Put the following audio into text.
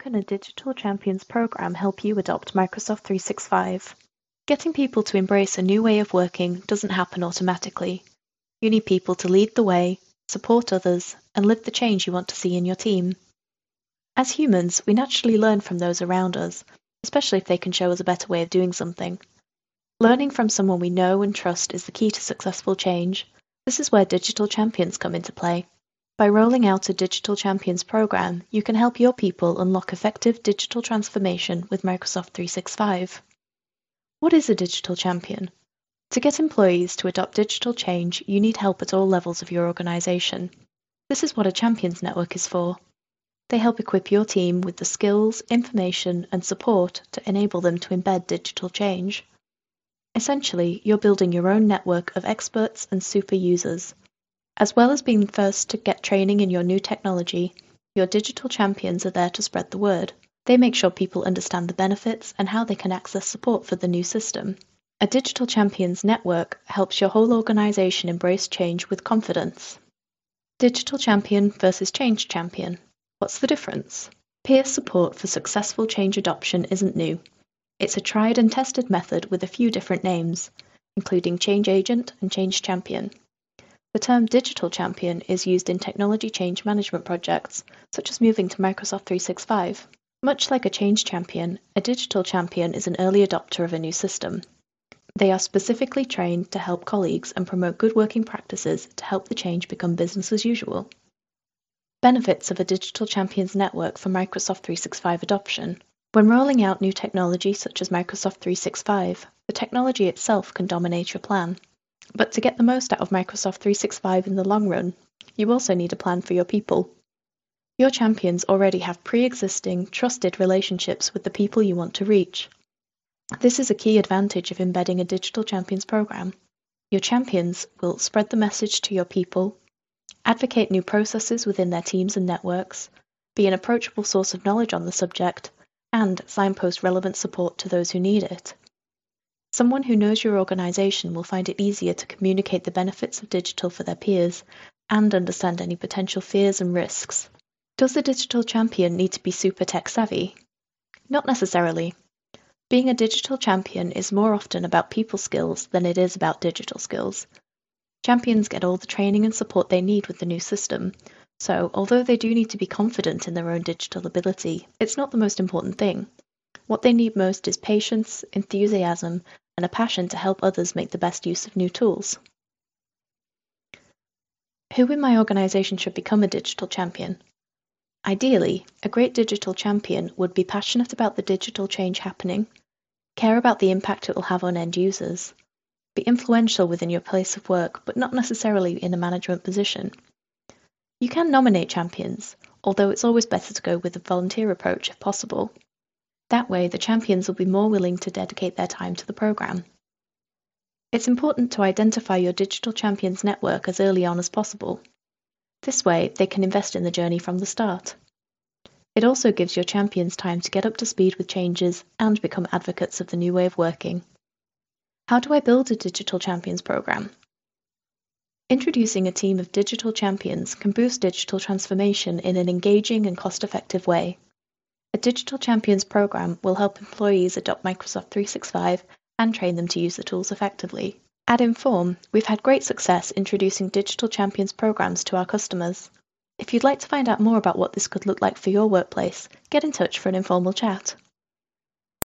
can a Digital Champions program help you adopt Microsoft 365? Getting people to embrace a new way of working doesn't happen automatically. You need people to lead the way, support others, and live the change you want to see in your team. As humans, we naturally learn from those around us, especially if they can show us a better way of doing something. Learning from someone we know and trust is the key to successful change. This is where digital champions come into play. By rolling out a Digital Champions program, you can help your people unlock effective digital transformation with Microsoft 365. What is a digital champion? To get employees to adopt digital change, you need help at all levels of your organization. This is what a champions network is for. They help equip your team with the skills, information, and support to enable them to embed digital change. Essentially, you're building your own network of experts and super users as well as being first to get training in your new technology, your digital champions are there to spread the word. They make sure people understand the benefits and how they can access support for the new system. A digital champions network helps your whole organization embrace change with confidence. Digital champion versus change champion. What's the difference? Peer support for successful change adoption isn't new. It's a tried and tested method with a few different names, including change agent and change champion. The term digital champion is used in technology change management projects, such as moving to Microsoft 365. Much like a change champion, a digital champion is an early adopter of a new system. They are specifically trained to help colleagues and promote good working practices to help the change become business as usual. Benefits of a digital champions network for Microsoft 365 adoption. When rolling out new technology such as Microsoft 365, the technology itself can dominate your plan. But to get the most out of Microsoft 365 in the long run, you also need a plan for your people. Your champions already have pre existing, trusted relationships with the people you want to reach. This is a key advantage of embedding a digital champions program. Your champions will spread the message to your people, advocate new processes within their teams and networks, be an approachable source of knowledge on the subject, and signpost relevant support to those who need it. Someone who knows your organization will find it easier to communicate the benefits of digital for their peers and understand any potential fears and risks. Does the digital champion need to be super tech savvy? Not necessarily. Being a digital champion is more often about people skills than it is about digital skills. Champions get all the training and support they need with the new system, so although they do need to be confident in their own digital ability, it's not the most important thing. What they need most is patience, enthusiasm, and a passion to help others make the best use of new tools. Who in my organization should become a digital champion? Ideally, a great digital champion would be passionate about the digital change happening, care about the impact it will have on end users, be influential within your place of work, but not necessarily in a management position. You can nominate champions, although it's always better to go with a volunteer approach if possible. That way, the champions will be more willing to dedicate their time to the program. It's important to identify your digital champions network as early on as possible. This way, they can invest in the journey from the start. It also gives your champions time to get up to speed with changes and become advocates of the new way of working. How do I build a digital champions program? Introducing a team of digital champions can boost digital transformation in an engaging and cost effective way. A Digital Champions program will help employees adopt Microsoft 365 and train them to use the tools effectively. At Inform, we've had great success introducing Digital Champions programs to our customers. If you'd like to find out more about what this could look like for your workplace, get in touch for an informal chat.